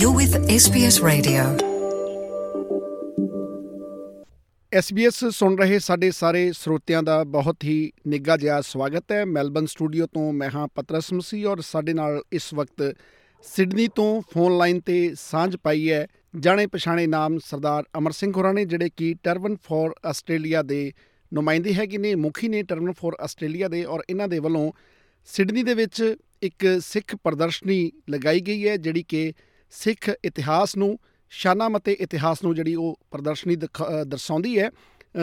You're with SBS Radio. SBS ਸੁਣ ਰਹੇ ਸਾਡੇ ਸਾਰੇ ਸਰੋਤਿਆਂ ਦਾ ਬਹੁਤ ਹੀ ਨਿੱਘਾ ਜਿਹਾ ਸਵਾਗਤ ਹੈ ਮੈਲਬਨ ਸਟੂਡੀਓ ਤੋਂ ਮੈਂ ਹਾਂ ਪਤਰਸ ਮਸੀ ਔਰ ਸਾਡੇ ਨਾਲ ਇਸ ਵਕਤ ਸਿਡਨੀ ਤੋਂ ਫੋਨ ਲਾਈਨ ਤੇ ਸਾਂਝ ਪਾਈ ਹੈ ਜਾਣੇ ਪਛਾਣੇ ਨਾਮ ਸਰਦਾਰ ਅਮਰ ਸਿੰਘ ਹੋਰਾਂ ਨੇ, ਜਿਹੜੇ ਕਿ ਟਰਬਨ ਫॉर ਆਸਟ੍ਰੇਲੀਆ ਦੇ ਨੁਮਾਇੰਦੇ ਹੈਗੇ ਨੇ, ਮੁਖੀ ਨੇ ਟਰਬਨ ਫॉर ਆਸਟ੍ਰੇਲੀਆ ਦੇ ਔਰ ਇਹਨਾਂ ਦੇ ਵੱਲੋਂ ਸਿਡਨੀ ਦੇ ਵਿੱਚ ਇੱਕ ਸਿੱਖ ਪ੍ਰਦਰਸ਼ਨੀ ਲਗਾਈ ਗਈ ਹੈ, ਜਿਹੜੀ ਕਿ ਸਿੱਖ ਇਤਿਹਾਸ ਨੂੰ ਸ਼ਾਨਾ ਮਤੇ ਇਤਿਹਾਸ ਨੂੰ ਜਿਹੜੀ ਉਹ ਪ੍ਰਦਰਸ਼ਨੀ ਦਰਸਾਉਂਦੀ ਹੈ।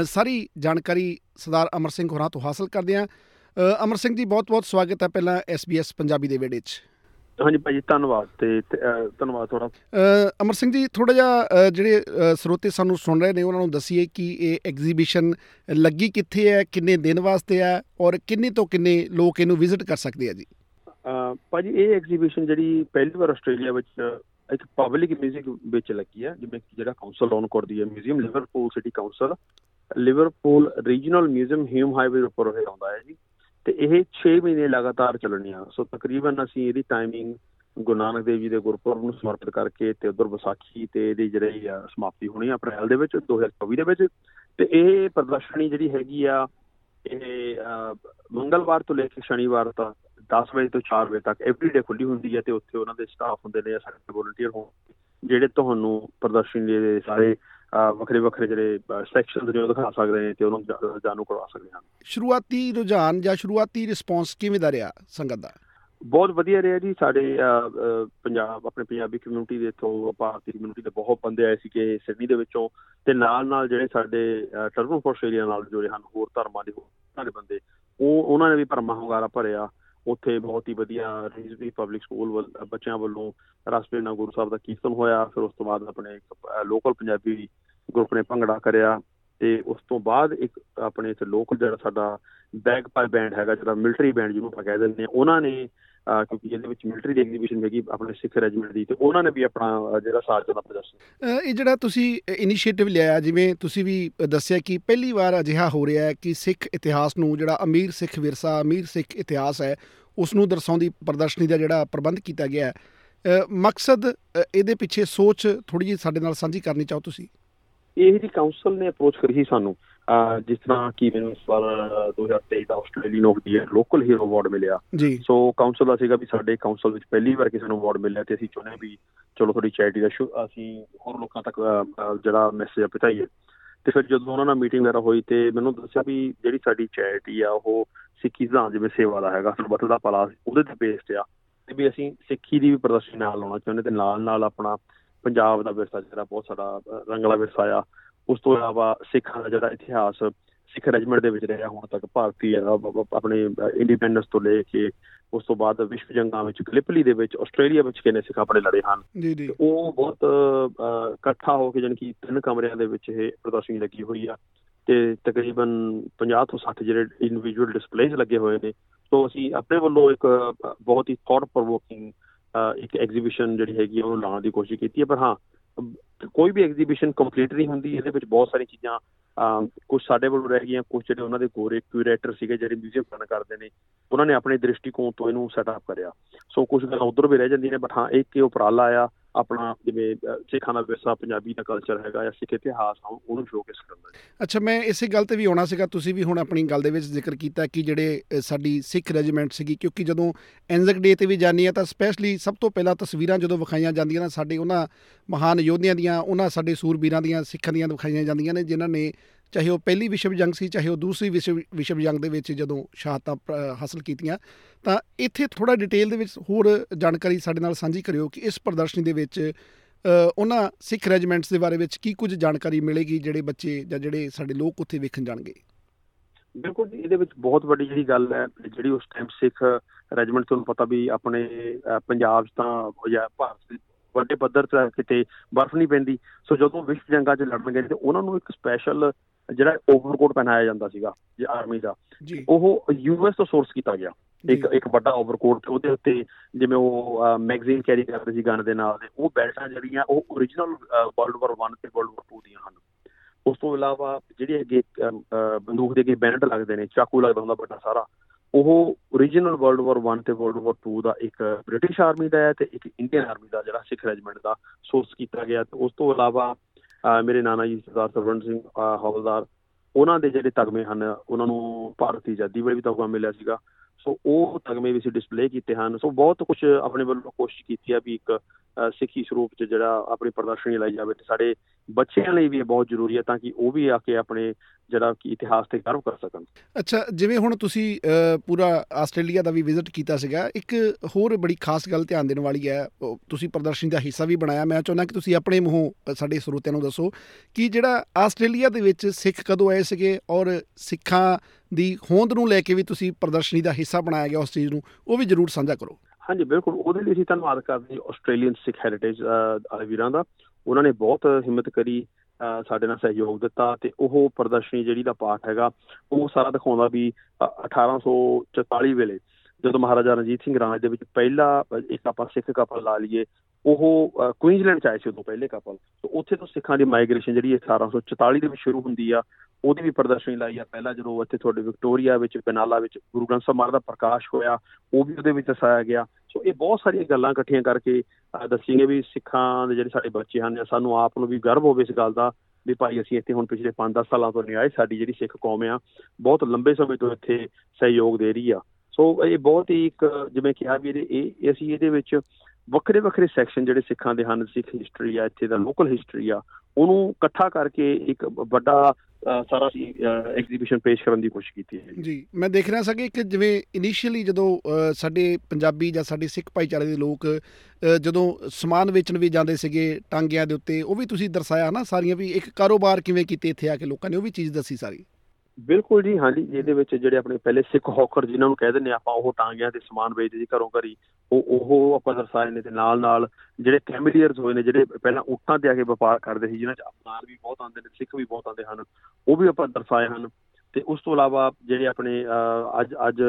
ਸਾਰੀ ਜਾਣਕਾਰੀ ਸਰਦਾਰ ਅਮਰ ਸਿੰਘ ਹੋਰਾਂ ਤੋਂ ਹਾਸਲ ਕਰਦੇ ਹਾਂ। ਅਮਰ ਸਿੰਘ ਜੀ ਬਹੁਤ-ਬਹੁਤ ਸਵਾਗਤ ਹੈ ਪਹਿਲਾਂ SBS ਪੰਜਾਬੀ ਦੇ ਵਿਹੜੇ 'ਚ। ਹਾਂਜੀ ਭਾਜੀ ਧੰਨਵਾਦ ਤੇ ਧੰਨਵਾਦ ਤੁਹਾਡਾ। ਅਮਰ ਸਿੰਘ ਜੀ ਥੋੜਾ ਜਿਹਾ ਜਿਹੜੇ ਸਰੋਤੇ ਸਾਨੂੰ ਸੁਣ ਰਹੇ ਨੇ ਉਹਨਾਂ ਨੂੰ ਦੱਸੀਏ ਕਿ ਇਹ ਐਗਜ਼ੀਬਿਸ਼ਨ ਲੱਗੀ ਕਿੱਥੇ ਹੈ ਕਿੰਨੇ ਦਿਨ ਵਾਸਤੇ ਹੈ ਔਰ ਕਿੰਨੇ ਤੋਂ ਕਿੰਨੇ ਲੋਕ ਇਹਨੂੰ ਵਿਜ਼ਿਟ ਕਰ ਸਕਦੇ ਆ ਜੀ? ਭਾਜੀ ਇਹ ਐਗਜ਼ੀਬਿਸ਼ਨ ਜਿਹੜੀ ਪਹਿਲੀ ਵਾਰ ਆਸਟ੍ਰੇਲੀਆ ਵਿੱਚ ਇੱਕ ਪਬਲਿਕ ਮਿਊਜ਼ਿਕ ਵਿੱਚ ਲੱਗੀ ਹੈ ਜਿਵੇਂ ਕਿ ਜਿਹੜਾ ਕਾਉਂਸਲ ਔਨ ਕਰਦੀ ਹੈ museum Liverpool city council Liverpool regional museum Hume highway ਉੱਪਰ ਇਹ ਆਉਂਦਾ ਹੈ ਜੀ। ਤੇ ਇਹ 6 ਮਹੀਨੇ ਲਗਾਤਾਰ ਚੱਲਣੀ ਆ। ਸੋ ਤਕਰੀਬਨ ਅਸੀਂ ਇਹਦੀ ਟਾਈਮਿੰਗ ਗੁਰੂ ਨਾਨਕ ਦੇਵ ਜੀ ਦੇ ਗੁਰਪੁਰਬ ਨੂੰ ਸਮਰਪਿਤ ਕਰਕੇ ਤੇ ਉਧਰ ਵਿਸਾਖੀ ਤੇ ਇਹਦੀ ਜਿਹੜੀ ਆ ਸਮਾਪਤੀ ਹੋਣੀ ਆ ਅਪ੍ਰੈਲ ਦੇ ਵਿੱਚ 2024 ਦੇ ਵਿੱਚ। ਤੇ ਇਹ ਪ੍ਰਦਰਸ਼ਨੀ ਜਿਹੜੀ ਹੈਗੀ ਆ ਇਹ ਅਹ, ਮੰਗਲਵਾਰ ਤੋਂ ਲੈ ਕੇ ਸ਼ਨੀਵਾਰ ਤੱਕ 10 ਵਜੇ ਤੋਂ 4 ਵਜੇ ਤੱਕ ਐਵਰੀ ਡੇ ਖੁੱਲੀ ਹੁੰਦੀ ਹੈ ਤੇ ਉੱਥੇ ਉਹਨਾਂ ਦੇ ਸਟਾਫ ਹੁੰਦੇ ਨੇ ਜਾਂ ਸਾਡੇ ਵੋਲੰਟੀਅਰ ਹੋਣ ਜਿਹੜੇ ਤੁਹਾਨੂੰ ਪ੍ਰਦਰਸ਼ਨੀ ਦੇ ਸਾਰੇ ਵੱਖਰੇ ਵੱਖਰੇ ਜਿਹੜੇ ਸੈਕਸ਼ਨਸ ਨੇ ਉਹ ਦਿਖਾ ਸਕਦੇ ਨੇ ਤੇ ਉਹਨਾਂ ਨੂੰ ਜਾਣੂ ਕਰਵਾ ਸਕਦੇ ਹਨ। ਸ਼ੁਰੂਆਤੀ ਰੁਝਾਨ ਜਾਂ ਸ਼ੁਰੂਆਤੀ ਰਿਸਪੌਂਸ ਕਿਵੇਂ ਦਾ ਰਿਹਾ ਸੰਗਤ ਦਾ? ਬਹੁਤ ਵਧੀਆ ਰਿਹਾ ਜੀ ਸਾਡੇ ਪੰਜਾਬ ਆਪਣੇ ਪੰਜਾਬੀ ਕਮਿਊਨਿਟੀ ਦੇ ਤੋਂ ਭਾਰਤੀ ਕਮਿਊਨਿਟੀ ਦੇ ਬਹੁਤ ਬੰਦੇ ਆਏ ਸੀਗੇ ਸਿਡਨੀ ਦੇ ਵਿੱਚੋਂ ਤੇ ਨਾਲ ਨਾਲ ਜਿਹੜੇ ਸਾਡੇ ਟਰਬਨ ਆਸਟ੍ਰੇਲੀਆ ਨਾਲ ਜੁੜੇ ਹਨ ਹੋਰ ਧਰਮਾਂ ਦੇ ਹੋਰ ਦੇ ਬੰਦੇ ਉਹ ਉਹਨਾਂ ਨੇ ਵੀ ਭਰਮਾ ਹੁੰਗਾਰਾ ਭਰਿਆ। ਉੱਥੇ ਬਹੁਤ ਹੀ ਵਧੀਆ ਰੀਜਨਲ ਪਬਲਿਕ ਸਕੂਲ ਵੱਲ, ਬੱਚਿਆਂ ਵੱਲੋਂ ਰਸਪੇ ਨਾਲ ਗੁਰੂ ਸਾਹਿਬ ਦਾ ਕੀਰਤਨ ਹੋਇਆ, ਫਿਰ ਉਸ ਤੋਂ ਬਾਅਦ ਆਪਣੇ ਲੋਕਲ ਪੰਜਾਬੀ ਗਰੁੱਪ ਨੇ ਭੰਗੜਾ ਕਰਿਆ ਤੇ ਉਸ ਤੋਂ ਬਾਅਦ ਇੱਕ ਆਪਣੇ ਇੱਥੇ ਲੋਕਲ ਜਿਹੜਾ ਸਾਡਾ ਬੈਗ ਪਾਈ ਬੈਂਡ ਹੈਗਾ, ਜਿਹੜਾ ਮਿਲਟਰੀ ਬੈਂਡ ਜਿਹਨੂੰ ਆਪਾਂ ਕਹਿ ਦਿੰਦੇ ਆ ਉਹਨਾਂ ਨੇ ਅਹ ਕਿਉਂਕਿ ਇਹਦੇ ਵਿੱਚ ਮਿਲਟਰੀ ਦੀ ਐਗਜ਼ੀਬਿਸ਼ਨ ਹੈਗੀ ਆਪਣੇ ਸਿੱਖ ਰੈਜੀਮੈਂਟ ਦੀ ਤੇ ਉਹਨਾਂ ਨੇ ਵੀ ਆਪਣਾ ਜਿਹੜਾ ਸਾਥ ਦਾ ਪ੍ਰਦਰਸ਼ਨ ਇਹ ਜਿਹੜਾ ਤੁਸੀਂ ਇਨੀਸ਼ੀਏਟਿਵ ਲਿਆ ਜਿਵੇਂ ਤੁਸੀਂ ਵੀ ਦੱਸਿਆ ਕਿ ਪਹਿਲੀ ਵਾਰ ਅਜਿਹਾ ਹੋ ਰਿਹਾ ਹੈ ਕਿ ਸਿੱਖ ਇਤਿਹਾਸ ਨੂੰ ਜਿਹੜਾ ਅਮੀਰ ਸਿੱਖ ਵਿਰਸਾ ਅਮੀਰ ਸਿੱਖ ਇਤਿਹਾਸ ਹੈ ਉਸ ਨੂੰ ਦਰਸਾਉਂਦੀ ਪ੍ਰਦਰਸ਼ਨੀ ਦਾ ਜਿਹੜਾ ਪ੍ਰਬੰਧ ਕੀਤਾ ਗਿਆ ਹੈ। ਮਕਸਦ ਇਹਦੇ ਪਿੱਛੇ ਸੋਚ ਥੋੜੀ ਜਿਹੀ ਸਾਡੇ ਨਾਲ ਸਾਂਝੀ ਕਰਨੀ ਚਾਹੋ ਤੁਸੀਂ? ਇਹ ਜੀ ਕਾਉਂਸਲ ਨੇ ਅਪਰੋਚ ਕਰੀ ਸੀ ਸਾਨੂੰ। ਜਿਸ ਤਰ੍ਹਾਂ ਕਿ ਮੈਨੂੰ ਇਸ ਵਾਰ uh 2023 the Australian of the local hero award ਮਿਲਿਆ। ਜੀ। ਸੋ ਕਾਉਂਸਲ ਦਾ ਸੀਗਾ ਵੀ ਸਾਡੇ ਕਾਉਂਸਲ ਵਿੱਚ ਪਹਿਲੀ ਵਾਰ ਕਿਸੇ ਨੂੰ ਅਵਾਰਡ ਮਿਲਿਆ ਤੇ ਅਸੀਂ ਚਾਹੁੰਦੇ ਵੀ ਚਲੋ ਥੋੜੀ ਚੈਰਿਟੀ ਦਾ ਅਸੀਂ ਹੋਰ ਲੋਕਾਂ ਤੱਕ ਜਿਹੜਾ ਮੈਸੇਜ ਪਹੁੰਚਾਈਏ। ਤੇ ਫਿਰ ਜਦੋਂ ਉਹਨਾਂ ਨਾਲ ਮੀਟਿੰਗ ਵਗੈਰਾ ਹੋਈ ਤੇ ਮੈਨੂੰ ਦੱਸਿਆ ਵੀ ਜਿਹੜੀ ਸਾਡੀ ਚੈਰਿਟੀ ਆ ਉਹ ਸਿੱਖੀ ਸਿਧਾਂਤ ਜਿਵੇਂ ਸੇਵਾ ਦਾ ਹੈਗਾ ਸਰਬੱਤ ਦਾ ਭਲਾ ਉਹਦੇ ਤੇ ਬੇਸਡ ਆ। ਤੇ ਵੀ ਅਸੀਂ ਸਿੱਖੀ ਦੀ ਵੀ ਪ੍ਰਦਰਸ਼ਨੀ ਨਾਲ ਲਾਉਣਾ ਚਾਹੁੰਦੇ ਤੇ ਨਾਲ ਨਾਲ ਆਪਣਾ ਪੰਜਾਬ ਦਾ ਵਿਰਸਾ ਜਿਹੜਾ ਬਹੁਤ ਸਾਡਾ ਰੰਗਲਾ ਵਿਰਸਾ ਆ ਉਸ ਤੋਂ ਇਲਾਵਾ ਸਿੱਖਾਂ ਦਾ ਜਿਹੜਾ ਇਤਿਹਾਸ ਸਿੱਖ ਰੈਜੀਮੈਂਟ ਦੇ ਵਿੱਚ ਰਿਹਾ ਹੁਣ ਤੱਕ ਭਾਰਤੀ ਆਪਣੇ ਇੰਡੀਪੈਂਡੈਂਸ ਤੋਂ ਲੈ ਕੇ ਉਸ ਤੋਂ ਬਾਅਦ ਵਿਸ਼ਵ ਜੰਗਾਂ ਵਿੱਚ ਗਲਿਪਲੀ ਦੇ ਵਿੱਚ ਆਸਟ੍ਰੇਲੀਆ ਵਿੱਚ ਕਿੰਨੇ ਸਿੱਖ ਆਪਣੇ ਲੜੇ ਹਨ। ਉਹ ਬਹੁਤ ਇਕੱਠਾ ਹੋ ਕੇ ਜਾਣੀ ਕਿ ਤਿੰਨ ਕਮਰਿਆਂ ਦੇ ਵਿੱਚ ਇਹ ਪ੍ਰਦਰਸ਼ਨੀ ਲੱਗੀ ਹੋਈ ਆ। ਤੇ ਤਕਰੀਬਨ 50 ਤੋਂ 60 ਜਿਹੜੇ ਇੰਡੀਵਿਜੂਅਲ ਡਿਸਪਲੇਸ ਲੱਗੇ ਹੋਏ ਨੇ। ਸੋ ਅਸੀਂ ਆਪਣੇ ਵੱਲੋਂ ਇੱਕ ਬਹੁਤ ਹੀ ਥੌਟ ਪ੍ਰੋਵੋਕਿੰਗ ਇੱਕ ਐਗਜ਼ੀਬਿਸ਼ਨ ਜਿਹੜੀ ਹੈਗੀ ਉਹਨੂੰ ਲਾਉਣ ਦੀ ਕੋਸ਼ਿਸ਼ ਕੀਤੀ ਹੈ ਪਰ ਹਾਂ ਕੋਈ ਵੀ ਐਗਜ਼ੀਬਿਸ਼ਨ ਕੰਪਲੀਟ ਨਹੀਂ ਹੁੰਦੀ, ਇਹਦੇ ਵਿੱਚ ਬਹੁਤ ਸਾਰੀਆਂ ਚੀਜ਼ਾਂ ਕੁਝ ਸਾਡੇ ਵੱਲੋਂ ਰਹਿ ਗਈਆਂ ਕੁਝ ਜਿਹੜੇ ਉਹਨਾਂ ਦੇ ਗੋਰੇ ਕਿਊਰੇਟਰ ਸੀਗੇ, ਜਿਹੜੇ ਮਿਊਜ਼ੀਅਮ ਰਨ ਕਰਦੇ ਨੇ, ਉਹਨਾਂ ਨੇ ਆਪਣੇ ਦ੍ਰਿਸ਼ਟੀਕੋਣ ਤੋਂ ਇਹਨੂੰ ਸੈਟਅਪ ਕਰਿਆ। ਸੋ ਕੁਝ ਗੱਲਾਂ ਉਧਰ ਵੀ ਰਹਿ ਜਾਂਦੀਆਂ ਨੇ ਬਟ ਹਾਂ ਇੱਕ ਇਹ ਉਪਰਾਲਾ ਆ ਆਪਣਾ ਜਿਵੇਂ ਅ, ਸਿੱਖਾਂ ਦਾ ਵਿਰਸਾ ਪੰਜਾਬੀ ਦਾ ਕਲਚਰ ਹੈਗਾ ਜਾਂ ਸਿੱਖ ਇਤਿਹਾਸ ਆ ਉਹਨੂੰ ਸ਼ੋਕੇਸ ਕਰਦਾ ਹੈ ਅੱਛਾ ਮੈਂ ਇਸੇ ਗੱਲ ਤੇ ਵੀ ਆਉਣਾ ਸੀਗਾ ਤੁਸੀਂ ਵੀ ਹੁਣ ਆਪਣੀ ਗੱਲ ਦੇ ਵਿੱਚ ਜ਼ਿਕਰ ਕੀਤਾ ਕਿ ਜਿਹੜੇ ਅ, ਸਾਡੀ ਸਿੱਖ ਰੈਜੀਮੈਂਟ ਸੀਗੀ ਕਿਉਂਕਿ ਜਦੋਂ ਐਨਜ਼ਕ ਡੇ ਤੇ ਵੀ ਜਾਨੀ ਆ ਤਾਂ ਸਪੈਸ਼ਲੀ ਸਭ ਤੋਂ ਪਹਿਲਾਂ ਤਸਵੀਰਾਂ ਜਦੋਂ ਵਿਖਾਈਆਂ ਜਾਂਦੀਆਂ ਨੇ ਸਾਡੇ ਉਹਨਾਂ ਮਹਾਨ ਯੋਧਿਆਂ ਦੀਆਂ ਉਹਨਾਂ ਸਾਡੇ ਸੂਰਬੀਰਾਂ ਦੀਆਂ ਸਿੱਖਾਂ ਦੀਆਂ ਵਿਖਾਈਆਂ ਜਾਂਦੀਆਂ ਨੇ ਜਿਨ੍ਹਾਂ ਨੇ ਚਾਹੇ ਉਹ ਪਹਿਲੀ ਵਿਸ਼ਵ ਜੰਗ ਸੀ ਚਾਹੇ ਉਹ ਦੂਸਰੀ ਵਿਸ਼ਵ ਵਿਸ਼ਵ ਜੰਗ ਦੇ ਵਿੱਚ ਜਦੋਂ ਸ਼ਹਾਦਤਾਂ ਪ੍ਰ- ਹਾਸਲ ਕੀਤੀਆਂ ਤਾਂ ਇੱਥੇ ਥੋੜਾ ਡਿਟੇਲ ਦੇ ਵਿੱਚ ਹੋਰ ਜਾਣਕਾਰੀ ਸਾਡੇ ਨਾਲ ਸਾਂਝੀ ਕਰਿਓ ਕਿ ਇਸ ਪ੍ਰਦਰਸ਼ਨੀ ਦੇ ਵਿੱਚ ਅ, ਉਹਨਾਂ ਸਿੱਖ ਰੈਜੀਮੈਂਟਸ ਦੇ ਬਾਰੇ ਵਿੱਚ ਕੀ ਕੁਝ ਜਾਣਕਾਰੀ ਮਿਲੇਗੀ ਜਿਹੜੇ ਬੱਚੇ ਜਾਂ ਜਿਹੜੇ ਸਾਡੇ ਲੋਕ ਉੱਥੇ ਵੇਖਣ ਜਾਣਗੇ? ਬਿਲਕੁਲ ਜੀ, ਇਹਦੇ ਵਿੱਚ ਬਹੁਤ ਵੱਡੀ ਜਿਹੜੀ ਗੱਲ ਹੈ ਜਿਹੜੀ ਉਸ ਟਾਈਮ ਸਿੱਖ ਰੈਜੀਮੈਂਟ ਤੁਹਾਨੂੰ ਪਤਾ ਵੀ ਆਪਣੇ ਅਹ, ਪੰਜਾਬ 'ਚ ਤਾਂ ਜਾਂ ਭਾਰਤ ਦੇ ਵੱਡੇ ਪੱਧਰ 'ਤੇ ਕਿਤੇ ਬਰਫ਼ ਨਹੀਂ ਪੈਂਦੀ। ਸੋ ਜਦੋਂ ਵਿਸ਼ਵ ਜੰਗਾਂ 'ਚ ਲੜਨ ਗਏ ਤੇ ਉਹਨਾਂ ਨੂੰ ਇੱਕ ਸਪੈਸ਼ਲ ਜਿਹੜਾ ਓਵਰਕੋਟ ਪਹਿਨਾਇਆ ਜਾਂਦਾ ਸੀਗਾ ਜੇ ਆਰਮੀ ਦਾ ਉਹ ਯੂਐਸ ਤੋਂ ਸੋਰਸ ਕੀਤਾ ਗਿਆ। ਇੱਕ। ਇੱਕ ਵੱਡਾ ਓਵਰਕੋਟ ਉਹਦੇ ਉੱਤੇ ਜਿਵੇਂ ਉਹ ਮੈਗਜ਼ੀਨ ਕੈਰੀ ਕਰਦੇ ਸੀ ਗਨ ਦੇ ਨਾਲ ਦੇ ਉਹ ਬੈਲਟਾਂ ਜਿਹੜੀਆਂ ਉਹ origignal ਵਰਲਡ ਵਾਰ 1 ਤੇ ਵਰਲਡ ਵਾਰ 2 ਦੀਆਂ ਹਨ। ਉਸ ਤੋਂ ਇਲਾਵਾ ਜਿਹੜੇ ਅੱਗੇ ਬੰਦੂਕ ਦੇ ਅੱਗੇ ਬੈਨਟ ਲੱਗਦੇ ਨੇ ਚਾਕੂ ਲੱਗਦਾ ਹੁੰਦਾ ਵੱਡਾ ਸਾਰਾ ਉਹ origignal ਵਰਲਡ ਵਾਰ 1 ਤੇ ਵਰਲਡ ਵਾਰ 2 ਦਾ ਇੱਕ ਬ੍ਰਿਟਿਸ਼ ਆਰਮੀ ਦਾ ਹੈ ਤੇ ਇੱਕ ਇੰਡੀਅਨ ਆਰਮੀ ਦਾ ਜਿਹੜਾ ਸਿੱਖ ਰੈਜੀਮੈਂਟ ਦਾ ਸੋਰਸ ਕੀਤਾ ਗਿਆ। ਤੇ ਉਸ ਤੋਂ ਇਲਾਵਾ ਮੇਰੇ ਨਾਨਾ ਜੀ ਸਰਦਾਰ ਸਰਵਣ ਸਿੰਘ ਹੌਲਦਾਰ ਉਹਨਾਂ ਦੇ ਜਿਹੜੇ ਤਗਮੇ ਹਨ, ਉਹਨਾਂ ਨੂੰ ਭਾਰਤੀ ਆਜ਼ਾਦੀ ਵੇਲੇ ਵੀ ਤਗਮਾ ਮਿਲਿਆ ਸੀਗਾ। ਸੋ ਉਹ ਤਗਮੇ ਵੀ ਸੀ ਡਿਸਪਲੇ ਕੀਤੇ ਹਨ। ਸੋ ਬਹੁਤ ਕੁਝ ਆਪਣੇ ਵੱਲੋਂ ਕੋਸ਼ਿਸ਼ ਕੀਤੀ ਆ ਵੀ ਇੱਕ ਸਿੱਖੀ ਸਰੂਪ 'ਚ ਜਿਹੜਾ ਆਪਣੀ ਪ੍ਰਦਰਸ਼ਨੀ ਲਾਈ ਜਾਵੇ ਤੇ ਸਾਡੇ ਬੱਚਿਆਂ ਲਈ ਵੀ ਇਹ ਬਹੁਤ ਜ਼ਰੂਰੀ ਹੈ ਤਾਂ ਕਿ ਉਹ ਵੀ ਆ ਕੇ ਆਪਣੇ ਜਿਹੜਾ ਕਿ ਇਤਿਹਾਸ ਤੇ ਗਰਵ ਕਰ ਸਕਣ। ਅੱਛਾ, ਜਿਵੇਂ ਹੁਣ ਤੁਸੀਂ ਪੂਰਾ ਆਸਟ੍ਰੇਲੀਆ ਦਾ ਵੀ ਵਿਜ਼ਿਟ ਕੀਤਾ ਸੀਗਾ, ਇੱਕ ਹੋਰ ਬੜੀ ਖਾਸ ਗੱਲ ਧਿਆਨ ਦੇਣ ਵਾਲੀ ਹੈ ਤੁਸੀਂ ਪ੍ਰਦਰਸ਼ਨੀ ਦਾ ਹਿੱਸਾ ਵੀ ਬਣਾਇਆ, ਮੈਂ ਚਾਹੁੰਦਾ ਕਿ ਤੁਸੀਂ ਆਪਣੇ ਮੂੰਹੋਂ ਸਾਡੇ ਸਰੋਤਿਆਂ ਨੂੰ ਦੱਸੋ ਕਿ ਜਿਹੜਾ ਆਸਟ੍ਰੇਲੀਆ ਦੇ ਵਿੱਚ ਸਿੱਖ ਕਦੋਂ ਆਏ ਸੀਗੇ ਔਰ ਸਿੱਖਾਂ ਦੀ ਹੋਂਦ ਨੂੰ ਲੈ ਕੇ ਵੀ ਤੁਸੀਂ ਪ੍ਰਦਰਸ਼ਨੀ ਦਾ ਹਿੱਸਾ ਬਣਾਇਆ ਗਿਆ ਉਸ ਚੀਜ਼ ਨੂੰ, ਉਹ ਵੀ ਜ਼ਰੂਰ ਸਾਂਝਾ ਕਰੋ। ਹਾਂਜੀ, ਬਿਲਕੁਲ। ਉਹਦੇ ਲਈ ਅਸੀਂ ਧੰਨਵਾਦ ਕਰਦੇ ਹਾਂ ਆਸਟ੍ਰੇਲੀਅਨ ਸਿੱਖ ਹੈਰੀਟੇਜ ਵਾਲੇ ਵੀਰਾਂ ਦਾ। ਉਹਨਾਂ ਨੇ ਬਹੁਤ ਹਿੰਮਤ ਕਰੀ ਸਾਡੇ ਨਾਲ ਸਹਿਯੋਗ ਦਿੱਤਾ ਤੇ ਉਹ ਪ੍ਰਦਰਸ਼ਨੀ ਜਿਹੜੀ ਦਾ ਪਾਠ ਹੈਗਾ, ਉਹ ਸਾਰਾ ਦਿਖਾਉਂਦਾ ਵੀ 1844 ਵੇਲੇ ਜਦੋਂ ਮਹਾਰਾਜਾ ਰਣਜੀਤ ਸਿੰਘ ਰਾਜ ਦੇ ਵਿੱਚ ਪਹਿਲਾ ਇੱਕ ਆਪਾਂ ਸਿੱਖ ਕਪਲ ਲਾ ਲਈਏ, ਉਹ ਕੁਈਨਜ਼ਲੈਂਡ ਚ ਆਏ ਸੀ ਉਦੋਂ ਪਹਿਲੇ ਕਪਲ ਸੋ ਉੱਥੇ ਤੋਂ ਸਿੱਖਾਂ ਦੀ ਮਾਈਗ੍ਰੇਸ਼ਨ ਜਿਹੜੀ 1844 ਦੇ ਵਿੱਚ ਸ਼ੁਰੂ ਹੁੰਦੀ ਆ ਉਹਦੀ ਵੀ ਪ੍ਰਦਰਸ਼ਨੀ ਲਾਈ ਆ। ਪਹਿਲਾਂ ਜਦੋਂ ਇੱਥੇ ਤੁਹਾਡੇ ਵਿਕਟੋਰੀਆ ਵਿੱਚ, ਬਨਾਲਾ ਵਿੱਚ ਗੁਰੂ ਗ੍ਰੰਥ ਸਾਹਿਬ ਮਹਾਰਾਜ ਦਾ ਪ੍ਰਕਾਸ਼ ਹੋਇਆ, ਉਹ ਵੀ ਉਹਦੇ ਵਿੱਚ ਦਰਸਾਇਆ ਗਿਆ। ਸੋ ਇਹ ਬਹੁਤ ਸਾਰੀਆਂ ਗੱਲਾਂ ਇਕੱਠੀਆਂ ਕਰਕੇ ਦੱਸੀਏ ਵੀ ਸਿੱਖਾਂ ਦੇ ਜਿਹੜੇ ਸਾਡੇ ਬੱਚੇ ਹਨ ਸਾਨੂੰ ਆਪ ਨੂੰ ਵੀ ਗਰਵ ਹੋਵੇ ਇਸ ਗੱਲ ਦਾ, ਵੀ ਭਾਈ ਅਸੀਂ ਇੱਥੇ ਹੁਣ ਪਿਛਲੇ 5-10 ਸਾਲਾਂ ਤੋਂ ਨਹੀਂ ਆਏ ਸਾਡੀ ਜਿਹੜੀ ਸਿੱਖ ਕੌਮ ਆ, ਬਹੁਤ ਲੰਬੇ ਸਮੇਂ ਤੋਂ ਇੱਥੇ ਸਹਿਯੋਗ ਦੇ ਰਹੀ ਆ। ਸੋ ਇਹ ਬਹੁਤ ਹੀ ਇੱਕ, ਜਿਵੇਂ ਕਿਹਾ ਵੀ ਇਹ ਅਸੀਂ ਇਹਦੇ ਵਿੱਚ ਵੱਖਰੇ ਵੱਖਰੇ ਸੈਕਸ਼ਨ ਜਿਹੜੇ ਸਿੱਖਾਂ ਦੇ ਹਨ, ਸਿੱਖ ਹਿਸਟਰੀ ਆ, ਇੱਥੇ ਦਾ ਲੋਕਲ ਹਿਸਟਰੀ ਆ, ਉਹਨੂੰ ਇਕੱਠਾ ਕਰਕੇ ਇੱਕ ਵੱਡਾ ਸਾਰਾ ਐਗਜ਼ੀਬਿਸ਼ਨ ਪੇਸ਼ ਕਰਨ ਦੀ ਕੋਸ਼ਿਸ਼ ਕੀਤੀ ਹੈ ਜੀ। ਮੈਂ ਦੇਖ ਰਿਹਾ ਸੀ ਕਿ ਜਿਵੇਂ ਇਨੀਸ਼ੀਅਲੀ ਜਦੋਂ ਸਾਡੇ ਪੰਜਾਬੀ ਜਾਂ ਸਾਡੇ ਸਿੱਖ ਭਾਈਚਾਰੇ ਦੇ ਲੋਕ ਜਦੋਂ ਸਮਾਨ ਵੇਚਣ ਵੀ ਜਾਂਦੇ ਸੀਗੇ ਟਾਂਗਿਆਂ ਦੇ ਉੱਤੇ, ਉਹ ਵੀ ਤੁਸੀਂ ਦਰਸਾਇਆ ਨਾ ਸਾਰੀਆਂ ਵੀ ਇੱਕ ਕਾਰੋਬਾਰ ਕਿਵੇਂ ਕੀਤੇ ਇੱਥੇ ਆ ਕੇ ਲੋਕਾਂ ਨੇ, ਉਹ ਵੀ ਚੀਜ਼ ਦੱਸੀ ਸਾਰੀ। ਬਿਲਕੁਲ ਜੀ, ਹਾਂਜੀ। ਜਿਹਦੇ ਵਿੱਚ ਜਿਹੜੇ ਆਪਣੇ ਪਹਿਲੇ ਸਿੱਖ ਹੌਕਰ ਜਿਨ੍ਹਾਂ ਨੂੰ ਕਹਿ ਦਿੰਦੇ ਆਪਾਂ, ਉਹ ਟਾਂਗਿਆਂ ਤੇ ਸਮਾਨ ਵੇਚਦੇ ਜੀ ਘਰੋਂ ਘਰੀ। ਉਹ ਉਹ ਆਪਾਂ ਦਰਸਾਏ ਨੇ ਤੇ ਨਾਲ ਨਾਲ ਜਿਹੜੇ ਕੈਮਲੀਅਰਸ ਹੋਏ ਨੇ, ਜਿਹੜੇ ਪਹਿਲਾਂ ਊਠਾਂ ਤੇ ਆ ਕੇ ਵਪਾਰ ਕਰਦੇ ਸੀ, ਜਿਨ੍ਹਾਂ ਚ ਅਫਗਾਨ ਵੀ ਬਹੁਤ ਆਉਂਦੇ ਨੇ, ਸਿੱਖ ਵੀ ਬਹੁਤ ਆਉਂਦੇ ਹਨ, ਉਹ ਵੀ ਆਪਾਂ ਦਰਸਾਏ ਹਨ। ਤੇ ਉਸ ਤੋਂ ਇਲਾਵਾ ਜਿਹੜੇ ਆਪਣੇ ਅੱਜ ਅੱਜ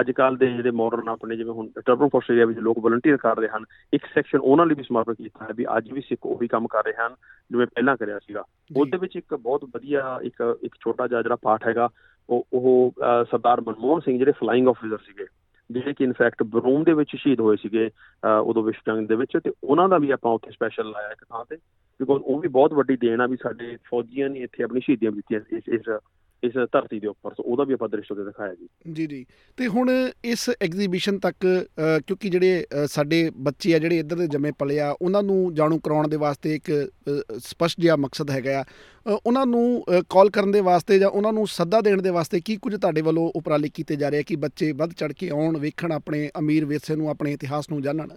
ਅੱਜ ਕੱਲ ਦੇ ਜਿਹੜੇ ਮਾਡਰਨ ਆਪਣੇ ਜਿਵੇਂ ਹੁਣ ਟਰਬਨ ਫੋਰਸ ਏਰੀਆ ਵਿੱਚ ਲੋਕ ਵਲੰਟੀਅਰ ਕਰ ਰਹੇ ਹਨ ਇੱਕ ਸੈਕਸ਼ਨ ਉਹਨਾਂ ਲਈ ਵੀ ਸਮਰਪਿਤ ਕੀਤਾ ਹੈ ਵੀ ਅੱਜ ਵੀ ਸਿੱਖ ਉਹੀ ਕੰਮ ਕਰ ਰਹੇ ਹਨ ਜਿਵੇਂ ਪਹਿਲਾਂ ਕਰਿਆ ਸੀਗਾ। ਉਹਦੇ ਵਿੱਚ ਇੱਕ ਬਹੁਤ ਵਧੀਆ ਇੱਕ ਇੱਕ ਛੋਟਾ ਜਿਹਾ ਜਿਹੜਾ ਪਾਠ ਹੈਗਾ ਉਹ ਉਹ ਸਰਦਾਰ ਮਨਮੋਹਨ ਸਿੰਘ ਜਿਹੜੇ ਫਲਾਈਂਗ ਆਫੀਸਰ ਸੀਗੇ ਜਿਹੜੇ ਕਿ ਇਨਫੈਕਟ ਬਰੂਮ ਦੇ ਵਿੱਚ ਸ਼ਹੀਦ ਹੋਏ ਸੀਗੇ ਉਦੋਂ ਵਿਸ਼ਵ ਜੰਗ ਦੇ ਵਿੱਚ ਤੇ ਉਹਨਾਂ ਦਾ ਵੀ ਆਪਾਂ ਉੱਥੇ ਸਪੈਸ਼ਲ ਲਾਇਆ ਇੱਕ ਥਾਂ ਤੇ ਬਿਕੋਜ਼ ਉਹ ਵੀ ਬਹੁਤ ਵੱਡੀ ਦੇਣ ਆ ਵੀ ਸਾਡੇ ਫੌਜੀਆਂ ਨੇ ਇੱਥੇ ਆਪਣੀ ਸ਼ਹੀਦੀਆਂ ਦਿੱਤੀਆਂ ਇਸ ਇਸ ਇਸ ਧਰਤੀ ਦੇ ਉੱਪਰ ਸੋ ਉਹਦਾ ਵੀ ਆਪਾਂ ਦ੍ਰਿਸ਼ ਉਹਦੇ ਦਿਖਾਇਆ ਜੀ। ਜੀ ਜੀ। ਤੇ ਹੁਣ ਇਸ ਐਗਜ਼ੀਬਿਸ਼ਨ ਤੱਕ ਕਿਉਂਕਿ ਜਿਹੜੇ ਸਾਡੇ ਬੱਚੇ ਆ ਜਿਹੜੇ ਇੱਧਰ ਦੇ ਜੰਮੇ ਪਲੇ ਆ ਉਹਨਾਂ ਨੂੰ ਜਾਣੂ ਕਰਾਉਣ ਦੇ ਵਾਸਤੇ ਇੱਕ ਸਪਸ਼ਟ ਜਿਹਾ ਮਕਸਦ ਹੈਗਾ ਆ। ਉਹਨਾਂ ਨੂੰ ਕਾਲ ਕਰਨ ਦੇ ਵਾਸਤੇ ਜਾਂ ਉਹਨਾਂ ਨੂੰ ਸੱਦਾ ਦੇਣ ਦੇ ਵਾਸਤੇ ਕੀ ਕੁਝ ਤੁਹਾਡੇ ਵੱਲੋਂ ਉਪਰਾਲੇ ਕੀਤੇ ਜਾ ਰਹੇ ਕਿ ਬੱਚੇ ਵੱਧ ਚੜ ਕੇ ਆਉਣ ਵੇਖਣ ਆਪਣੇ ਅਮੀਰ ਵਿਰਸੇ ਨੂੰ ਆਪਣੇ ਇਤਿਹਾਸ ਨੂੰ ਜਾਣਨ?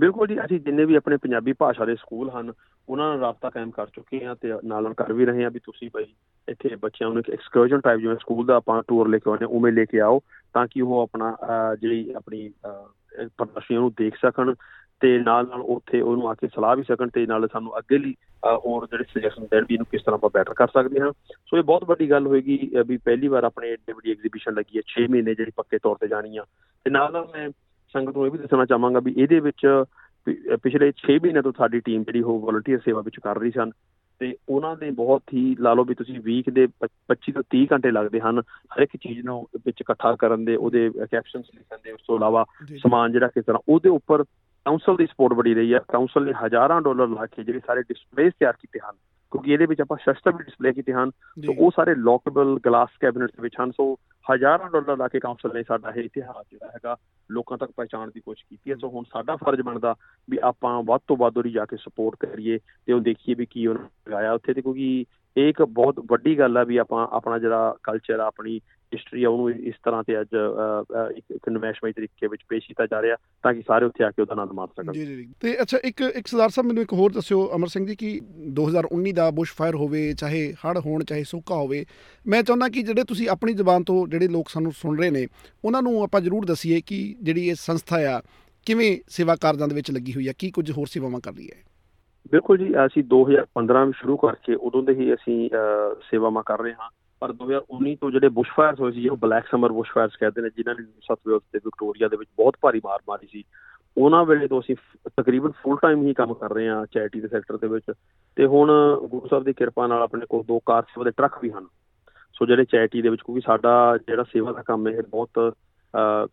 ਬਿਲਕੁਲ ਜੀ ਅਸੀਂ ਜਿੰਨੇ ਵੀ ਆਪਣੇ ਪੰਜਾਬੀ ਭਾਸ਼ਾ ਦੇ ਸਕੂਲ ਹਨ ਉਹਨਾਂ ਨਾਲ ਰਾਬਤਾ ਕਾਇਮ ਕਰ ਚੁੱਕੇ ਹਾਂ ਤੇ ਨਾਲ ਨਾਲ ਕਰ ਵੀ ਰਹੇ ਹਾਂ ਵੀ ਤੁਸੀਂ ਭਾਈ ਇੱਥੇ ਬੱਚਿਆਂ ਨੂੰ ਇੱਕ ਐਕਸਕਰਜਨ ਟਾਈਪ ਜਿਵੇਂ ਸਕੂਲ ਦਾ ਆਪਾਂ ਟੂਰ ਲੈ ਕੇ ਆਉਂਦੇ ਉਵੇਂ ਲੈ ਕੇ ਆਓ ਤਾਂ ਕਿ ਉਹ ਆਪਣਾ ਜਿਹੜੀ ਆਪਣੀ ਪ੍ਰਦਰਸ਼ਨੀ ਨੂੰ ਦੇਖ ਸਕਣ ਤੇ ਨਾਲ ਨਾਲ ਉੱਥੇ ਉਹਨੂੰ ਆ ਕੇ ਸਲਾਹ ਵੀ ਸਕਣ ਤੇ ਨਾਲ ਸਾਨੂੰ ਅੱਗੇ ਲਈ ਹੋਰ ਜਿਹੜੇ ਸੁਜੈਸ਼ਨ ਦੇਣ ਵੀ ਇਹਨੂੰ ਕਿਸ ਤਰ੍ਹਾਂ ਆਪਾਂ ਬੈਟਰ ਕਰ ਸਕਦੇ ਹਾਂ। ਸੋ ਇਹ ਬਹੁਤ ਵੱਡੀ ਗੱਲ ਹੋਏਗੀ ਵੀ ਪਹਿਲੀ ਵਾਰ ਆਪਣੇ ਏਡੀ ਵੱਡੀ ਐਗਜ਼ੀਬਿਸ਼ਨ ਲੱਗੀ ਹੈ 6 ਮਹੀਨੇ ਜਿਹੜੀ ਪੱਕੇ ਤੌਰ ਤੇ ਜਾਣੀ ਆ। ਤੇ ਨਾਲ ਨਾਲ ਮੈਂ ਸੰਗਤ ਨੂੰ ਇਹ ਵੀ ਦੱਸਣਾ ਚਾਹਾਂਗਾ ਵੀ ਇਹਦੇ ਵਿੱਚ ਪਿਛਲੇ 6 ਮਹੀਨੇ ਤੋਂ ਸਾਡੀ ਟੀਮ ਜਿਹੜੀ ਉਹ ਵਲੰਟੀਅਰ ਸੇਵਾ ਵਿੱਚ ਕਰ ਰਹੀ ਸਨ। ਤੇ ਉਹਨਾਂ ਦੇ ਬਹੁਤ ਹੀ ਲਾ ਲਓ ਵੀ ਤੁਸੀਂ ਵੀਕ ਦੇ 25 ਤੋਂ 30 ਘੰਟੇ ਲੱਗਦੇ ਹਨ ਹਰ ਇੱਕ ਚੀਜ਼ ਨੂੰ ਵਿੱਚ ਇਕੱਠਾ ਕਰਨ ਦੇ ਉਹਦੇ ਕੈਪਸ਼ਨਸ ਲਿਖਣ ਦੇ ਉਸ ਤੋਂ ਇਲਾਵਾ ਸਮਾਨ ਜਿਹੜਾ ਕਿਸ ਤਰ੍ਹਾਂ ਉਹਦੇ ਉੱਪਰ ਕਾਉਂਸਲ ਦੀ ਸਪੋਰਟ ਬੜੀ ਰਹੀ ਹੈ। ਕਾਉਂਸਲ ਨੇ ਹਜ਼ਾਰਾਂ ਡਾਲਰ ਲਾ ਕੇ ਜਿਹੜੇ ਸਾਰੇ ਡਿਸਪਲੇਸ ਤਿਆਰ ਕੀਤੇ ਹਨ। ਕਿਉਂਕਿ ਇਹਦੇ ਵਿੱਚ ਆਪਾਂ ਸ਼ਸਤਰ ਵੀ ਡਿਸਪਲੇ ਕੀਤੇ ਹਨ ਸੋ ਉਹ ਸਾਰੇ ਲੋਕੇਬਲ ਗਲਾਸ ਕੈਬਨਿਟਸ ਵਿੱਚ ਹਨ ਸੋ ਹਜ਼ਾਰਾਂ ਡਾਲਰ ਲਾ ਕੇ ਕਾਉਂਸਲ ਨੇ ਸਾਡਾ ਇਹ ਇਤਿਹਾਸ ਜਿਹੜਾ ਹੈਗਾ ਲੋਕਾਂ ਤੱਕ ਪਹੁੰਚਾਉਣ ਦੀ ਕੋਸ਼ਿਸ਼ ਕੀਤੀ ਹੈ। ਸੋ ਹੁਣ ਸਾਡਾ ਫਰਜ਼ ਬਣਦਾ ਵੀ ਆਪਾਂ ਵੱਧ ਤੋਂ ਵੱਧ ਉਹਦੀ ਜਾ ਕੇ ਸਪੋਰਟ ਕਰੀਏ ਤੇ ਉਹ ਦੇਖੀਏ ਵੀ ਕੀ ਉਹਨਾਂ ਲਗਾਇਆ ਉੱਥੇ ਤੇ ਕਿਉਂਕਿ ਇਹ ਇੱਕ ਬਹੁਤ ਵੱਡੀ ਗੱਲ ਆ ਵੀ ਆਪਾਂ ਆਪਣਾ ਜਿਹੜਾ ਕਲਚਰ ਆ ਆਪਣੀ ਹਿਸਟਰੀ ਆ ਉਹਨੂੰ ਇਸ ਤਰ੍ਹਾਂ ਤੇ ਅੱਜ ਇੱਕ ਨਵੈਸ਼ਮਈ ਤਰੀਕੇ ਵਿੱਚ ਪੇਸ਼ ਕੀਤਾ ਜਾ ਰਿਹਾ ਤਾਂ ਕਿ ਸਾਰੇ ਉੱਥੇ ਆ ਕੇ ਉਹਦਾ ਆਨੰਦ ਮਾਣ ਸਕਣ। ਜੀ ਜੀ ਤੇ ਅੱਛਾ ਇੱਕ ਇੱਕ ਸਰਦਾਰ ਸਾਹਿਬ ਮੈਨੂੰ ਇੱਕ ਹੋਰ ਦੱਸਿਓ ਅਮਰ ਸਿੰਘ ਜੀ ਕਿ 2019 ਦਾ ਬੁਸ਼ ਫਾਇਰ ਹੋਵੇ ਚਾਹੇ ਹੜ ਹੋਣ ਚਾਹੇ ਸੁੱਕਾ ਹੋਵੇ ਮੈਂ ਚਾਹੁੰਦਾ ਕਿ ਜਿਹੜੇ ਤੁਸੀਂ ਆਪਣੀ ਜ਼ੁਬਾਨ ਤੋਂ ਜਿਹੜੇ ਲੋਕ ਸਾਨੂੰ ਸੁਣ ਰਹੇ ਨੇ ਉਹਨਾਂ ਨੂੰ ਆਪਾਂ ਜ਼ਰੂਰ ਦਸੀਏ ਕਿ ਜਿਹੜੀ ਇਹ ਸੰਸਥਾ ਆ ਕਿਵੇਂ ਸੇਵਾ ਕਾਰਜਾਂ ਦੇ ਵਿੱਚ ਲੱਗੀ ਹੋਈ ਆ ਕੀ ਕੁਝ ਹੋਰ ਸੇਵਾਵਾਂ ਕਰ ਰਹੀ ਹੈ? ਬਿਲਕੁਲ ਜੀ ਅਸੀਂ 2015 ਵਿੱਚ ਸ਼ੁਰੂ ਕਰਕੇ ਉਦੋਂ ਦੇ ਹੀ ਅਸੀਂ ਸੇਵਾਵਾਂ ਕਰ ਰਹੇ ਹਾਂ। ਪਰ 2019 ਤੋਂ ਜਿਹੜੇ ਬੁਸ਼ਫਾਇਰਸ ਹੋਏ ਸੀ ਉਹ ਬਲੈਕ ਸਮਰ ਬੁਸ਼ਫਾਇਰਸ ਕਹਿੰਦੇ ਨੇ, ਜਿਨ੍ਹਾਂ ਨੇ ਸੱਤ ਵੇਲਸ ਤੇ ਵਿਕਟੋਰੀਆ ਦੇ ਵਿੱਚ ਬਹੁਤ ਭਾਰੀ ਮਾਰ ਮਾਰੀ ਸੀ, ਉਹਨਾਂ ਵੇਲੇ ਤੋਂ ਅਸੀਂ ਤਕਰੀਬਨ ਫੁੱਲ ਟਾਈਮ ਹੀ ਕੰਮ ਕਰ ਰਹੇ ਹਾਂ ਚੈਰਿਟੀ ਦੇ ਸੈਕਟਰ ਦੇ ਵਿੱਚ ਤੇ ਹੁਣ ਗੁਰੂ ਸਾਹਿਬ ਦੀ ਕਿਰਪਾ ਨਾਲ ਆਪਣੇ ਕੋਲ ਦੋ ਕਾਰ ਸੇਵਾ ਦੇ ਟਰੱਕ ਵੀ ਹਨ। ਸੋ ਜਿਹੜੇ ਚੈਰਿਟੀ ਦੇ ਵਿੱਚ, ਕਿਉਂਕਿ ਸਾਡਾ ਜਿਹੜਾ ਸੇਵਾ ਦਾ ਕੰਮ ਹੈ ਬਹੁਤ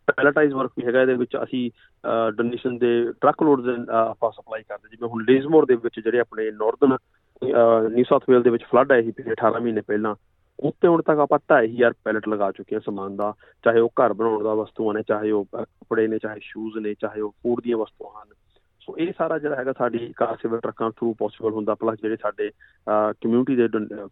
ਪੈਲੇਟਾਈਜ਼ ਵਰਕ ਵੀ ਹੈਗਾ, ਇਹਦੇ ਵਿੱਚ ਅਸੀਂ ਡੋਨੇਸ਼ਨ ਦੇ ਟਰੱਕ ਲੋਡਸ ਆਪਾਂ ਸਪਲਾਈ ਕਰਦੇ ਜਿਵੇਂ ਹੁਣ ਲੇਜ਼ਮੋਰ ਦੇ ਵਿੱਚ ਜਿਹੜੇ ਆਪਣੇ ਨਾਰਥਰਨ ਨਿਊ ਸਾਊਥ ਵੇਲ ਦੇ ਵਿੱਚ ਫਲੱਡ ਆਇਆ ਸੀ 18 ਮਹੀਨੇ ਪਹਿਲਾਂ ਉੱਤੇ ਹੁਣ ਤੱਕ ਆਪਾਂ 2500 ਪੈਲਟ ਲਗਾ ਚੁੱਕੇ ਹਾਂ ਸਮਾਨ ਦਾ ਚਾਹੇ ਉਹ ਘਰ ਬਣਾਉਣ ਦਾ ਵਸਤੂਆਂ ਨੇ ਚਾਹੇ ਉਹ ਕੱਪੜੇ ਨੇ ਚਾਹੇ ਸ਼ੂਜ਼ ਨੇ ਚਾਹੇ ਉਹ ਫੂਡ ਦੀਆਂ ਵਸਤੂਆਂ ਹਨ। ਸੋ ਇਹ ਸਾਰਾ ਜਿਹੜਾ ਹੈਗਾ ਸਾਡੀ ਕਾਰ ਸੇਵਰ ਟਰੱਕਾਂ ਥਰੂ ਪੋਸੀਬਲ ਹੁੰਦਾ ਪਲੱਸ ਜਿਹੜੇ ਸਾਡੇ ਕਮਿਊਨਿਟੀ ਦੇ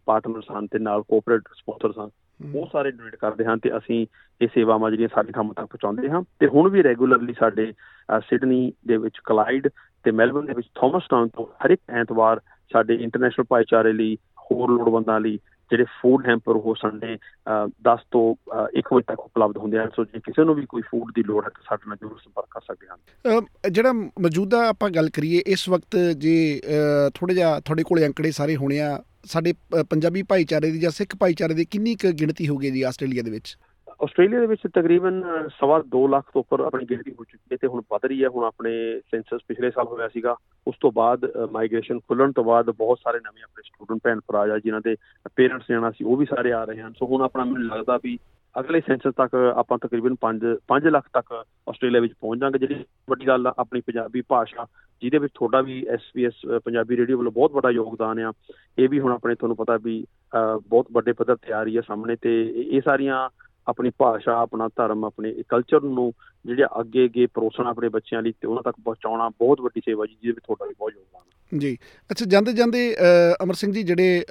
ਪਾਰਟਨਰਸ ਹਨ ਤੇ ਨਾਲ ਕੋਆਪਰੇਟ ਸਪਾਂਸਰਸ ਹਨ ਉਹ ਸਾਰੇ ਡੋਨੇਟ ਕਰਦੇ ਹਨ ਤੇ ਅਸੀਂ ਇਹ ਸੇਵਾਵਾਂ ਜਿਹੜੀਆਂ ਸਾਡੇ ਥਾਂ ਤੱਕ ਪਹੁੰਚਾਉਂਦੇ ਹਾਂ। ਤੇ ਹੁਣ ਵੀ ਰੈਗੂਲਰਲੀ ਸਾਡੇ ਸਿਡਨੀ ਦੇ ਵਿੱਚ ਕਲਾਈਡ ਤੇ ਮੈਲਬਨ ਦੇ ਵਿੱਚ ਥਾਮਸ ਟਾਊਨ ਤੋਂ ਹਰ ਇੱਕ ਐਤਵਾਰ ਸਾਡੇ ਇੰਟਰਨੈਸ਼ਨਲ ਭਾਈਚਾਰੇ ਲਈ ਹੋਰ ਲੋੜਵੰਦਾਂ ਲਈ ਜਿਹੜੇ ਫੂਡ ਹੈਂਪਰ ਉਹ ਸੰਡੇ 10 ਤੋਂ 1 ਵਜੇ ਤੱਕ ਉਪਲਬਧ ਹੁੰਦੇ ਹਨ। ਸੋ ਜੇ ਕਿਸੇ ਨੂੰ ਵੀ ਕੋਈ ਫੂਡ ਦੀ ਲੋੜ ਹੈ, ਤਾਂ ਸਾਡੇ ਨਾਲ ਜ਼ਰੂਰ ਸੰਪਰਕ ਕਰ ਸਕਦੇ ਹਨ। ਜਿਹੜਾ ਮੌਜੂਦਾ ਆਪਾਂ ਗੱਲ ਕਰੀਏ, ਇਸ ਵਕਤ ਜੇ ਥੋੜਾ ਜਿਹਾ ਤੁਹਾਡੇ ਕੋਲੇ ਅੰਕੜੇ ਸਾਰੇ ਹੋਣੇ ਆ, ਸਾਡੇ ਪੰਜਾਬੀ ਭਾਈਚਾਰੇ ਦੀ ਜਾਂ ਸਿੱਖ ਭਾਈਚਾਰੇ ਦੀ ਕਿੰਨੀ ਕੁ ਗਿਣਤੀ ਹੋਗੀ ਜੀ ਆਸਟ੍ਰੇਲੀਆ ਦੇ ਵਿੱਚ? ਆਸਟ੍ਰੇਲੀਆ ਦੇ ਵਿੱਚ ਤਕਰੀਬਨ ਸਵਾ 2 ਲੱਖ ਤੋਂ ਉੱਪਰ ਆਪਣੀ ਗਿਣਤੀ ਹੋ ਚੁੱਕੀ ਹੈ ਤੇ ਹੁਣ ਵਧ ਰਹੀ ਹੈ। ਹੁਣ ਆਪਣੇ ਸੈਂਸਸ ਪਿਛਲੇ ਸਾਲ ਹੋਇਆ ਸੀਗਾ, ਉਸ ਤੋਂ ਬਾਅਦ ਮਾਈਗ੍ਰੇਸ਼ਨ ਖੁੱਲਣ ਤੋਂ ਬਾਅਦ ਬਹੁਤ ਸਾਰੇ ਨਵੇਂ ਆਪਣੇ ਸਟੂਡੈਂਟ ਭੈਣ ਭਰਾ ਜਾਂ ਜਿਨ੍ਹਾਂ ਦੇ ਪੇਰੈਂਟਸ ਜਾਣਾ ਸੀ, ਉਹ ਵੀ ਸਾਰੇ ਆ ਰਹੇ ਹਨ। ਸੋ ਹੁਣ ਆਪਣਾ ਮੈਨੂੰ ਲੱਗਦਾ ਵੀ ਅਗਲੇ ਸੈਂਸਸ ਤੱਕ ਆਪਾਂ ਤਕਰੀਬਨ 5 5 ਲੱਖ ਤੱਕ ਆਸਟ੍ਰੇਲੀਆ ਵਿੱਚ ਪਹੁੰਚ ਜਾਾਂਗੇ ਜਿਹੜੀ ਵੱਡੀ ਗੱਲ ਆ, ਆਪਣੀ ਪੰਜਾਬੀ ਭਾਸ਼ਾ, ਜਿਹਦੇ ਵਿੱਚ ਤੁਹਾਡਾ ਵੀ ਐਸਪੀਐਸ ਪੰਜਾਬੀ ਰੇਡੀਓ ਵੱਲੋਂ ਬਹੁਤ ਵੱਡਾ ਯੋਗਦਾਨ ਆ। ਇਹ ਵੀ ਹੁਣ ਆਪਣੇ ਤੁਹਾਨੂੰ ਪਤਾ ਵੀ ਬਹੁਤ ਵੱਡੇ ਪੱਧਰ ਤੇ ਆ ਰਹੀ ਹੈ ਸਾਹਮਣੇ ਤੇ ਇਹ ਸਾਰੀਆਂ ਆਪਣੀ ਭਾਸ਼ਾ ਆਪਣਾ ਧਰਮ ਆਪਣੇ ਕਲਚਰ ਨੂੰ ਜਿਹੜੇ ਅੱਗੇ ਅੱਗੇ ਪਰੋਸਣਾ ਆਪਣੇ ਬੱਚਿਆਂ ਲਈ ਤੇ ਉਹਨਾਂ ਤੱਕ ਪਹੁੰਚਾਉਣਾ ਬਹੁਤ ਵੱਡੀ ਸੇਵਾ ਜੀ ਜਿਹਦੇ ਵਿੱਚ ਤੁਹਾਡਾ ਵੀ ਬਹੁਤ ਯੋਗਦਾਨ ਜੀ। ਅੱਛਾ ਜਾਂਦੇ ਜਾਂਦੇ ਅਮਰ ਸਿੰਘ ਜੀ ਜਿਹੜੇ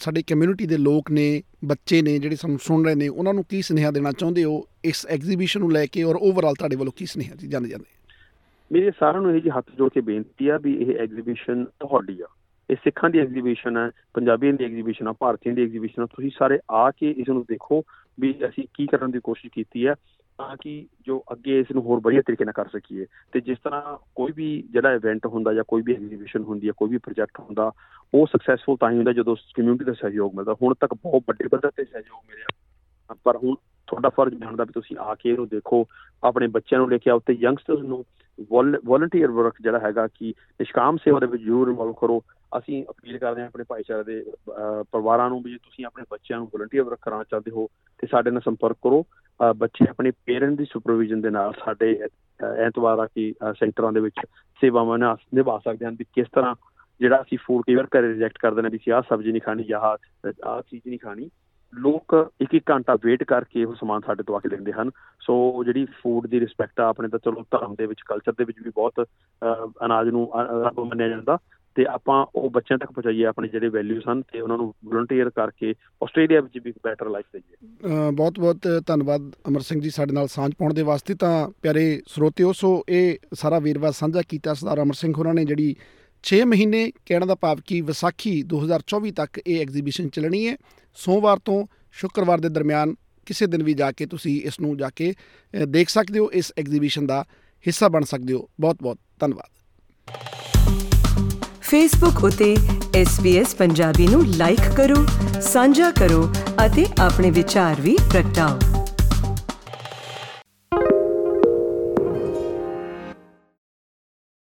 ਸਾਡੀ ਕਮਿਊਨਿਟੀ ਦੇ ਲੋਕ ਨੇ ਬੱਚੇ ਨੇ ਜਿਹੜੇ ਸਾਨੂੰ ਸੁਣ ਰਹੇ ਨੇ ਉਹਨਾਂ ਨੂੰ ਕੀ ਸੁਨੇਹਾ ਦੇਣਾ ਚਾਹੁੰਦੇ ਹੋ ਇਸ ਐਗਜ਼ੀਬਿਸ਼ਨ ਨੂੰ ਲੈ ਕੇ ਔਰ ਓਵਰਆਲ ਤੁਹਾਡੇ ਵੱਲੋਂ ਕੀ ਸੁਨੇਹਾ ਜੀ ਜਾਂਦੇ ਜਾਂਦੇ? ਮੇਰੇ ਸਾਰਿਆਂ ਨੂੰ ਇਹ ਜੀ ਹੱਥ ਜੋੜ ਕੇ ਬੇਨਤੀ ਆ ਵੀ ਇਹ ਐਗਜ਼ੀਬਿਸ਼ਨ ਤੁਹਾਡੀ ਆ। ਇਹ ਸਿੱਖਾਂ ਦੀ ਐਗਜ਼ੀਬਿਸ਼ਨ ਹੈ, ਪੰਜਾਬੀਆਂ ਦੀ ਐਗਜ਼ੀਬਿਸ਼ਨ ਆ ਭਾਰਤੀਆਂ ਦੀ ਐਗਜ਼ੀਬਿਸ਼ਨ ਆ ਤੁਸੀਂ ਸਾਰੇ ਆ ਕੇ ਇਸ ਨੂੰ ਦੇਖੋ ਵੀ ਅਸੀਂ ਕੀ ਕਰਨ ਦੀ ਕੋਸ਼ਿਸ਼ ਕੀਤੀ ਹੈ ਤਾਂ ਕਿ ਜੋ ਅੱਗੇ ਇਸ ਨੂੰ ਹੋਰ ਵਧੀਆ ਤਰੀਕੇ ਨਾਲ ਕਰ ਸਕੀਏ। ਤੇ ਜਿਸ ਤਰ੍ਹਾਂ ਕੋਈ ਵੀ ਜਿਹੜਾ ਇਵੈਂਟ ਹੁੰਦਾ ਜਾਂ ਕੋਈ ਵੀ ਐਗਜ਼ੀਬਿਸ਼ਨ ਹੁੰਦੀ ਹੈ, ਕੋਈ ਵੀ ਪ੍ਰੋਜੈਕਟ ਹੁੰਦਾ, ਉਹ ਸਕਸੈਸਫੁਲ ਤਾਂ ਹੀ ਹੁੰਦਾ ਜਦੋਂ ਕਮਿਊਨਿਟੀ ਦਾ ਸਹਿਯੋਗ ਮਿਲਦਾ। ਹੁਣ ਤੱਕ ਬਹੁਤ ਵੱਡੇ ਪੱਧਰ ਤੇ ਸਹਿਯੋਗ ਮਿਲਿਆ। ਪਰ ਹੁਣ ਤੁਹਾਡਾ ਫਰਜ਼ ਬਣਦਾ ਵੀ ਤੁਸੀਂ ਆ ਕੇ ਇਹਨੂੰ ਦੇਖੋ, ਆਪਣੇ ਬੱਚਿਆਂ ਨੂੰ ਲੈ ਕੇ ਆਓ ਤੇ ਯੰਗਸਟਰਸ ਨੂੰ ਵੋਲੰਟੀਅਰ ਵਰਕ ਜਿਹੜਾ ਹੈਗਾ ਕਿ ਨਿਸ਼ਕਾਮ ਸੇਵਾ ਦੇ ਵਿੱਚ ਜ਼ਰੂਰ ਇਨਵੋਲਵ ਕਰੋ। ਅਸੀਂ ਅਪੀਲ ਕਰਦੇ ਹਾਂ ਆਪਣੇ ਭਾਈਚਾਰੇ ਦੇ ਪਰਿਵਾਰਾਂ ਨੂੰ ਵੀ ਜੇ ਤੁਸੀਂ ਆਪਣੇ ਬੱਚਿਆਂ ਨੂੰ ਵੋਲੰਟੀਅਰ ਵਰਕ ਕਰਾਉਣਾ ਚਾਹਦੇ ਹੋ ਤੇ ਸਾਡੇ ਨਾਲ ਸੰਪਰਕ ਕਰੋ। ਬੱਚੇ ਆਪਣੇ ਪੇਰੈਂਟ ਦੀ ਸੁਪਰਵਿਜ਼ਨ ਦੇ ਨਾਲ ਸਾਡੇ ਐਤਵਾਰਾਂ ਕੀ ਸੈਂਟਰਾਂ ਦੇ ਵਿੱਚ ਸੇਵਾਵਾਂ ਨਿਭਾ ਸਕਦੇ ਹਨ ਵੀ ਕਿਸ ਤਰ੍ਹਾਂ ਜਿਹੜਾ ਅਸੀਂ ਫੂਡ ਕਈ ਵਾਰ ਘਰੇ ਰਿਜੈਕਟ ਕਰਦੇ ਨੇ ਵੀ ਆਹ ਸਬਜ਼ੀ ਨਹੀਂ ਖਾਣੀ ਜਾਂ ਆਹ ਚੀਜ਼ ਨਹੀਂ ਖਾਣੀ। ਲੋਕ ਇੱਕ ਇੱਕ ਘੰਟਾ ਵੇਟ ਕਰਕੇ ਉਹ ਸਮਾਨ ਸਾਡੇ ਤੋਂ ਆ ਕੇ ਲੈਂਦੇ ਹਨ। ਸੋ ਜਿਹੜੀ ਫੂਡ ਦੀ ਰਿਸਪੈਕਟ ਆ, ਆਪਣੇ ਤਾਂ ਚਲੋ ਧਰਮ ਦੇ ਵਿੱਚ ਕਲਚਰ ਦੇ ਵਿੱਚ ਵੀ ਬਹੁਤ ਅਨਾਜ ਨੂੰ ਰੱਬ ਮੰਨਿਆ ਜਾਂਦਾ। ਤੇ ਆਪਾਂ ਉਹ ਬੱਚਿਆਂ ਤੱਕ ਪਹੁੰਚਾਈਏ ਆਪਣੇ ਜਿਹੜੇ ਵੈਲਿਊਜ਼ ਹਨ ਤੇ ਉਹਨਾਂ ਨੂੰ ਵਲੰਟੀਅਰ ਕਰਕੇ ਆਸਟ੍ਰੇਲੀਆ ਵਿੱਚ ਵੀ ਇੱਕ ਬੈਟਰ ਲਾਈਫ ਦੇਈਏ ਬਹੁਤ ਬਹੁਤ ਧੰਨਵਾਦ ਅਮਰ ਸਿੰਘ ਜੀ ਸਾਡੇ ਨਾਲ ਸਾਂਝ ਪਾਉਣ ਦੇ ਵਾਸਤੇ ਤਾਂ ਪਿਆਰੇ ਸਰੋਤਿਓ। ਸੋ ਇਹ ਸਾਰਾ ਵੇਰਵਾ ਸਾਂਝਾ ਕੀਤਾ ਸਰਦਾਰ ਅਮਰ ਸਿੰਘ ਹੋਰਾਂ ਨੇ, ਜਿਹੜੀ 6 ਮਹੀਨੇ ਕਹਿਣ ਦਾ ਭਾਵ ਕਿ ਵਿਸਾਖੀ 2024 ਤੱਕ ਇਹ ਐਗਜ਼ੀਬਿਸ਼ਨ ਚੱਲਣੀ ਹੈ। ਸੋਮਵਾਰ ਤੋਂ ਸ਼ੁੱਕਰਵਾਰ ਦੇ ਦਰਮਿਆਨ ਕਿਸੇ ਦਿਨ ਵੀ ਜਾ ਕੇ ਤੁਸੀਂ ਇਸ ਨੂੰ ਜਾ ਕੇ ਦੇਖ ਸਕਦੇ ਹੋ, ਇਸ ਐਗਜ਼ੀਬਿਸ਼ਨ ਦਾ ਹਿੱਸਾ ਬਣ ਸਕਦੇ ਹੋ। ਬਹੁਤ ਬਹੁਤ ਧੰਨਵਾਦ। ਫੇਸਬੁੱਕ ਉਤੇ SBS ਪੰਜਾਬੀ ਨੂੰ ਲਾਈਕ ਕਰੋ, ਸਾਂਝਾ ਕਰੋ ਅਤੇ ਆਪਣੇ ਵਿਚਾਰ ਵੀ ਪ੍ਰਗਟਾਓ।